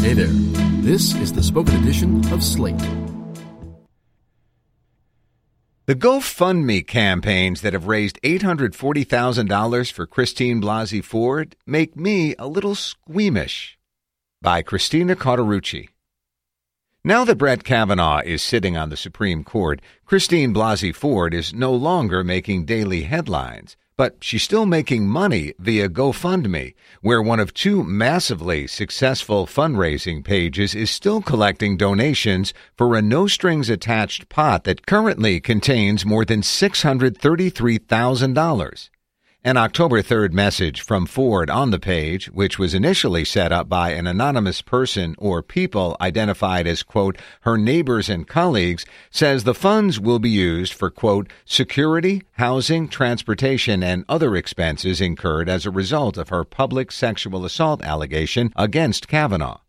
Hey there. This is the spoken edition of Slate. The GoFundMe campaigns that have raised $840,000 for Christine Blasey Ford make me a little squeamish. By Christina Cauterucci. Now that Brett Kavanaugh is sitting on the Supreme Court, Christine Blasey Ford is no longer making daily headlines but she's still making money via GoFundMe, where one of two massively successful fundraising pages is still collecting donations for a no strings attached pot that currently contains more than $633,000. An October 3rd message from Ford on the page, which was initially set up by an anonymous person or people identified as, quote, her neighbors and colleagues, says the funds will be used for, quote, security, housing, transportation, and other expenses incurred as a result of her public sexual assault allegation against Kavanaugh.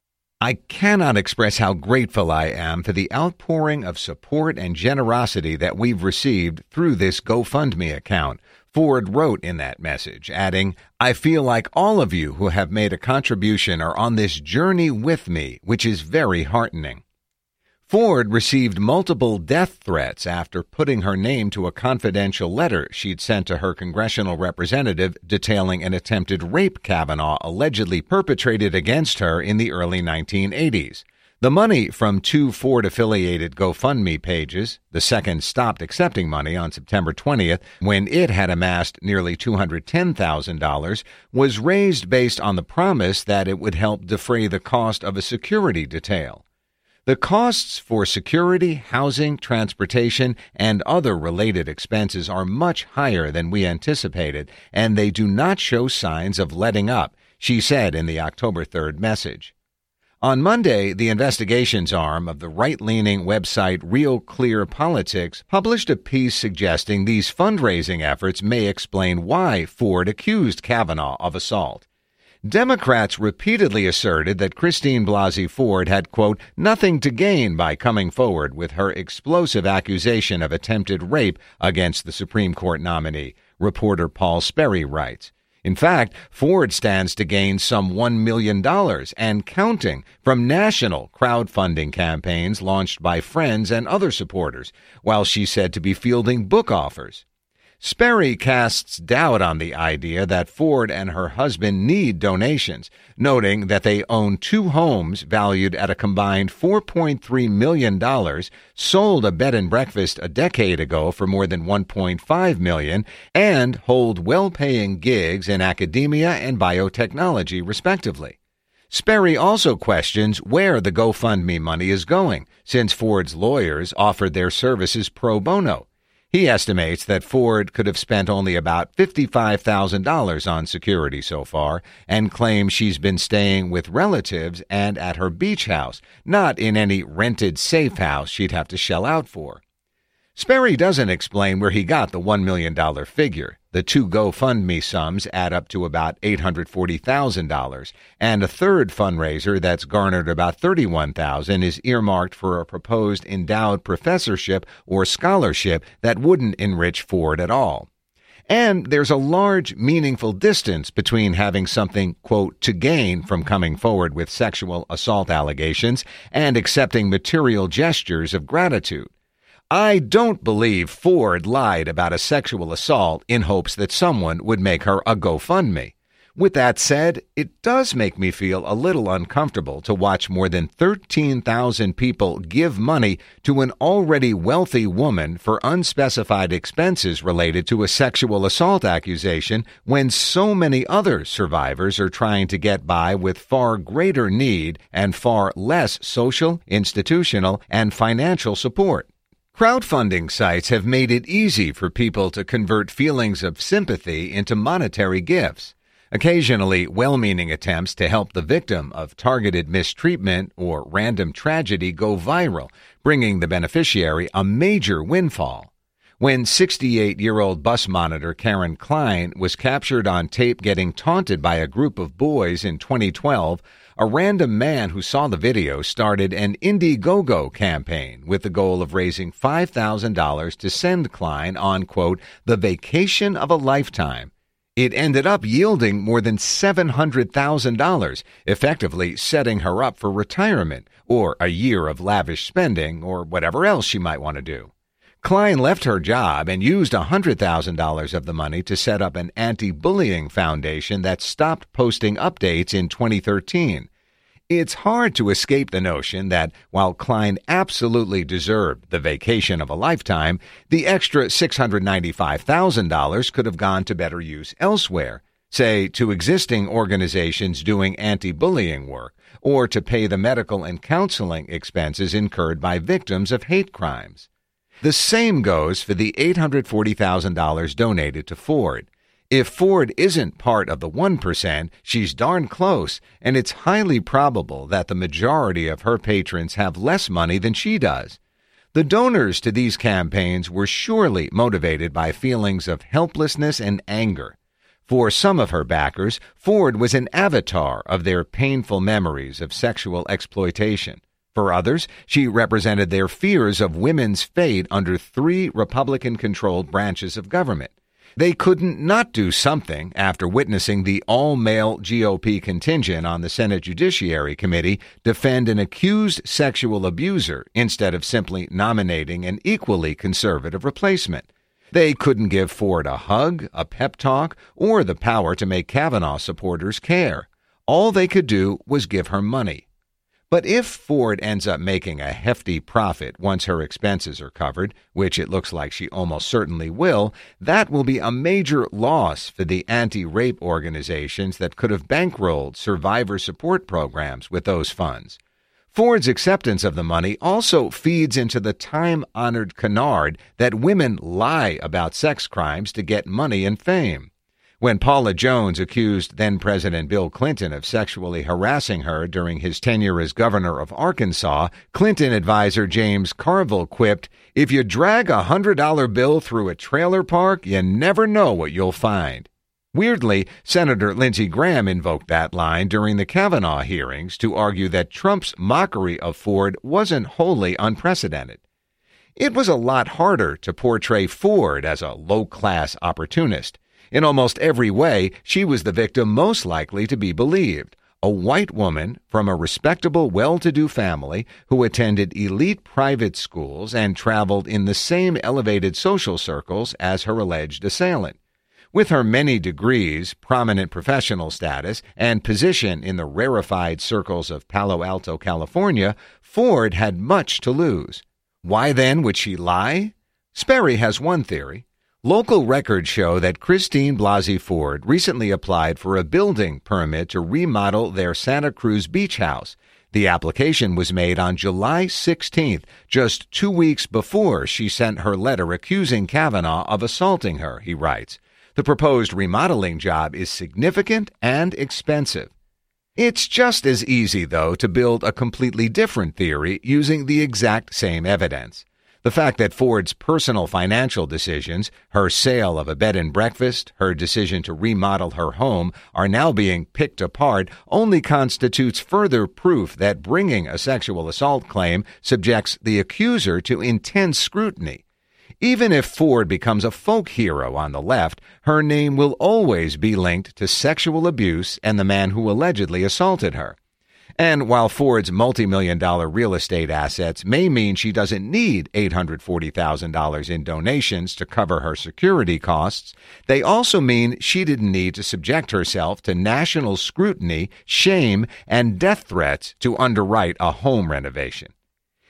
I cannot express how grateful I am for the outpouring of support and generosity that we've received through this GoFundMe account Ford wrote in that message, adding, I feel like all of you who have made a contribution are on this journey with me, which is very heartening. Ford received multiple death threats after putting her name to a confidential letter she'd sent to her congressional representative detailing an attempted rape Kavanaugh allegedly perpetrated against her in the early 1980s. The money from two Ford affiliated GoFundMe pages, the second stopped accepting money on September 20th when it had amassed nearly $210,000, was raised based on the promise that it would help defray the cost of a security detail. The costs for security, housing, transportation, and other related expenses are much higher than we anticipated, and they do not show signs of letting up, she said in the October 3rd message. On Monday, the investigations arm of the right leaning website Real Clear Politics published a piece suggesting these fundraising efforts may explain why Ford accused Kavanaugh of assault. Democrats repeatedly asserted that Christine Blasey Ford had, quote, nothing to gain by coming forward with her explosive accusation of attempted rape against the Supreme Court nominee, reporter Paul Sperry writes. In fact, Ford stands to gain some $1 million and counting from national crowdfunding campaigns launched by friends and other supporters, while she's said to be fielding book offers. Sperry casts doubt on the idea that Ford and her husband need donations, noting that they own two homes valued at a combined $4.3 million, sold a bed and breakfast a decade ago for more than 1.5 million, and hold well-paying gigs in academia and biotechnology, respectively. Sperry also questions where the GoFundMe money is going, since Ford's lawyers offered their services pro bono. He estimates that Ford could have spent only about $55,000 on security so far and claims she's been staying with relatives and at her beach house, not in any rented safe house she'd have to shell out for. Sperry doesn't explain where he got the $1 million figure. The two GoFundMe sums add up to about $840,000, and a third fundraiser that's garnered about 31,000 is earmarked for a proposed endowed professorship or scholarship that wouldn't enrich Ford at all. And there's a large, meaningful distance between having something, quote, to gain from coming forward with sexual assault allegations and accepting material gestures of gratitude. I don't believe Ford lied about a sexual assault in hopes that someone would make her a GoFundMe. With that said, it does make me feel a little uncomfortable to watch more than 13,000 people give money to an already wealthy woman for unspecified expenses related to a sexual assault accusation when so many other survivors are trying to get by with far greater need and far less social, institutional, and financial support. Crowdfunding sites have made it easy for people to convert feelings of sympathy into monetary gifts. Occasionally, well meaning attempts to help the victim of targeted mistreatment or random tragedy go viral, bringing the beneficiary a major windfall. When 68 year old bus monitor Karen Klein was captured on tape getting taunted by a group of boys in 2012, a random man who saw the video started an Indiegogo campaign with the goal of raising $5,000 to send Klein on, quote, the vacation of a lifetime. It ended up yielding more than $700,000, effectively setting her up for retirement or a year of lavish spending or whatever else she might want to do. Klein left her job and used $100,000 of the money to set up an anti bullying foundation that stopped posting updates in 2013. It's hard to escape the notion that while Klein absolutely deserved the vacation of a lifetime, the extra $695,000 could have gone to better use elsewhere, say to existing organizations doing anti bullying work, or to pay the medical and counseling expenses incurred by victims of hate crimes. The same goes for the $840,000 donated to Ford. If Ford isn't part of the 1%, she's darn close, and it's highly probable that the majority of her patrons have less money than she does. The donors to these campaigns were surely motivated by feelings of helplessness and anger. For some of her backers, Ford was an avatar of their painful memories of sexual exploitation. For others, she represented their fears of women's fate under three Republican controlled branches of government. They couldn't not do something after witnessing the all male GOP contingent on the Senate Judiciary Committee defend an accused sexual abuser instead of simply nominating an equally conservative replacement. They couldn't give Ford a hug, a pep talk, or the power to make Kavanaugh supporters care. All they could do was give her money. But if Ford ends up making a hefty profit once her expenses are covered, which it looks like she almost certainly will, that will be a major loss for the anti rape organizations that could have bankrolled survivor support programs with those funds. Ford's acceptance of the money also feeds into the time honored canard that women lie about sex crimes to get money and fame. When Paula Jones accused then President Bill Clinton of sexually harassing her during his tenure as governor of Arkansas, Clinton advisor James Carville quipped, If you drag a $100 bill through a trailer park, you never know what you'll find. Weirdly, Senator Lindsey Graham invoked that line during the Kavanaugh hearings to argue that Trump's mockery of Ford wasn't wholly unprecedented. It was a lot harder to portray Ford as a low class opportunist. In almost every way, she was the victim most likely to be believed. A white woman from a respectable, well to do family who attended elite private schools and traveled in the same elevated social circles as her alleged assailant. With her many degrees, prominent professional status, and position in the rarefied circles of Palo Alto, California, Ford had much to lose. Why then would she lie? Sperry has one theory. Local records show that Christine Blasey Ford recently applied for a building permit to remodel their Santa Cruz beach house. The application was made on July 16th, just two weeks before she sent her letter accusing Kavanaugh of assaulting her, he writes. The proposed remodeling job is significant and expensive. It's just as easy, though, to build a completely different theory using the exact same evidence. The fact that Ford's personal financial decisions, her sale of a bed and breakfast, her decision to remodel her home, are now being picked apart only constitutes further proof that bringing a sexual assault claim subjects the accuser to intense scrutiny. Even if Ford becomes a folk hero on the left, her name will always be linked to sexual abuse and the man who allegedly assaulted her. And while Ford's multi-million dollar real estate assets may mean she doesn't need $840,000 in donations to cover her security costs, they also mean she didn't need to subject herself to national scrutiny, shame, and death threats to underwrite a home renovation.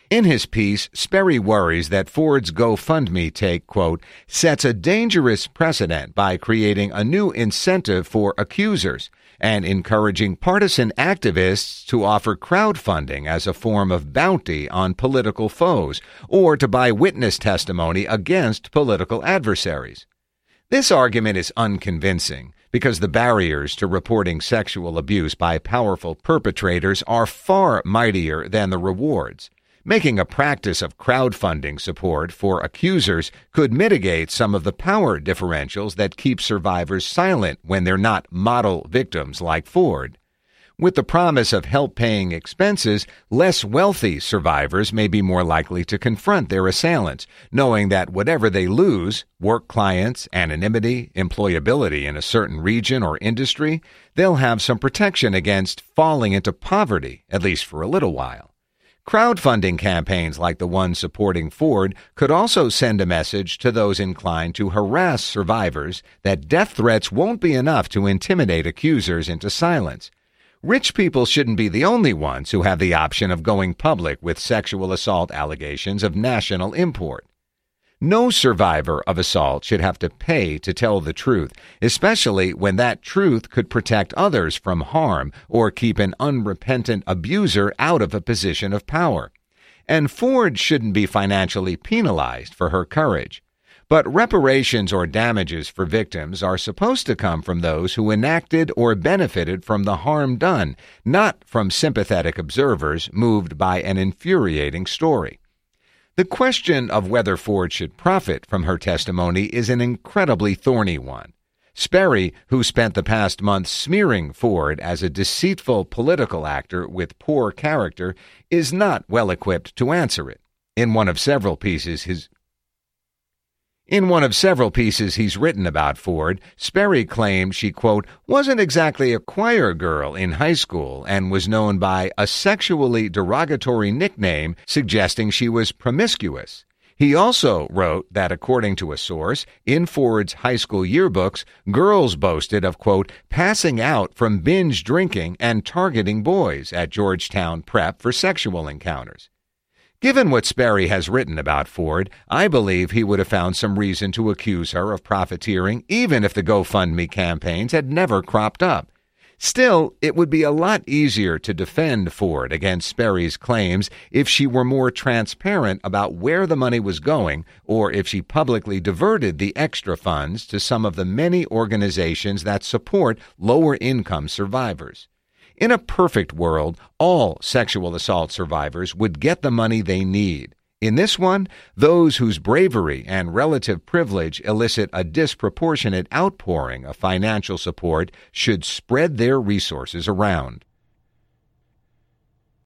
In his piece, Sperry worries that Ford's GoFundMe take, quote, sets a dangerous precedent by creating a new incentive for accusers and encouraging partisan activists to offer crowdfunding as a form of bounty on political foes or to buy witness testimony against political adversaries. This argument is unconvincing because the barriers to reporting sexual abuse by powerful perpetrators are far mightier than the rewards. Making a practice of crowdfunding support for accusers could mitigate some of the power differentials that keep survivors silent when they're not model victims like Ford. With the promise of help paying expenses, less wealthy survivors may be more likely to confront their assailants, knowing that whatever they lose work clients, anonymity, employability in a certain region or industry they'll have some protection against falling into poverty, at least for a little while. Crowdfunding campaigns like the one supporting Ford could also send a message to those inclined to harass survivors that death threats won't be enough to intimidate accusers into silence. Rich people shouldn't be the only ones who have the option of going public with sexual assault allegations of national import. No survivor of assault should have to pay to tell the truth, especially when that truth could protect others from harm or keep an unrepentant abuser out of a position of power. And Ford shouldn't be financially penalized for her courage. But reparations or damages for victims are supposed to come from those who enacted or benefited from the harm done, not from sympathetic observers moved by an infuriating story. The question of whether Ford should profit from her testimony is an incredibly thorny one. Sperry, who spent the past month smearing Ford as a deceitful political actor with poor character, is not well equipped to answer it. In one of several pieces his in one of several pieces he's written about Ford, Sperry claimed she, quote, wasn't exactly a choir girl in high school and was known by a sexually derogatory nickname suggesting she was promiscuous. He also wrote that, according to a source, in Ford's high school yearbooks, girls boasted of, quote, passing out from binge drinking and targeting boys at Georgetown Prep for sexual encounters. Given what Sperry has written about Ford, I believe he would have found some reason to accuse her of profiteering, even if the GoFundMe campaigns had never cropped up. Still, it would be a lot easier to defend Ford against Sperry's claims if she were more transparent about where the money was going or if she publicly diverted the extra funds to some of the many organizations that support lower income survivors. In a perfect world, all sexual assault survivors would get the money they need. In this one, those whose bravery and relative privilege elicit a disproportionate outpouring of financial support should spread their resources around.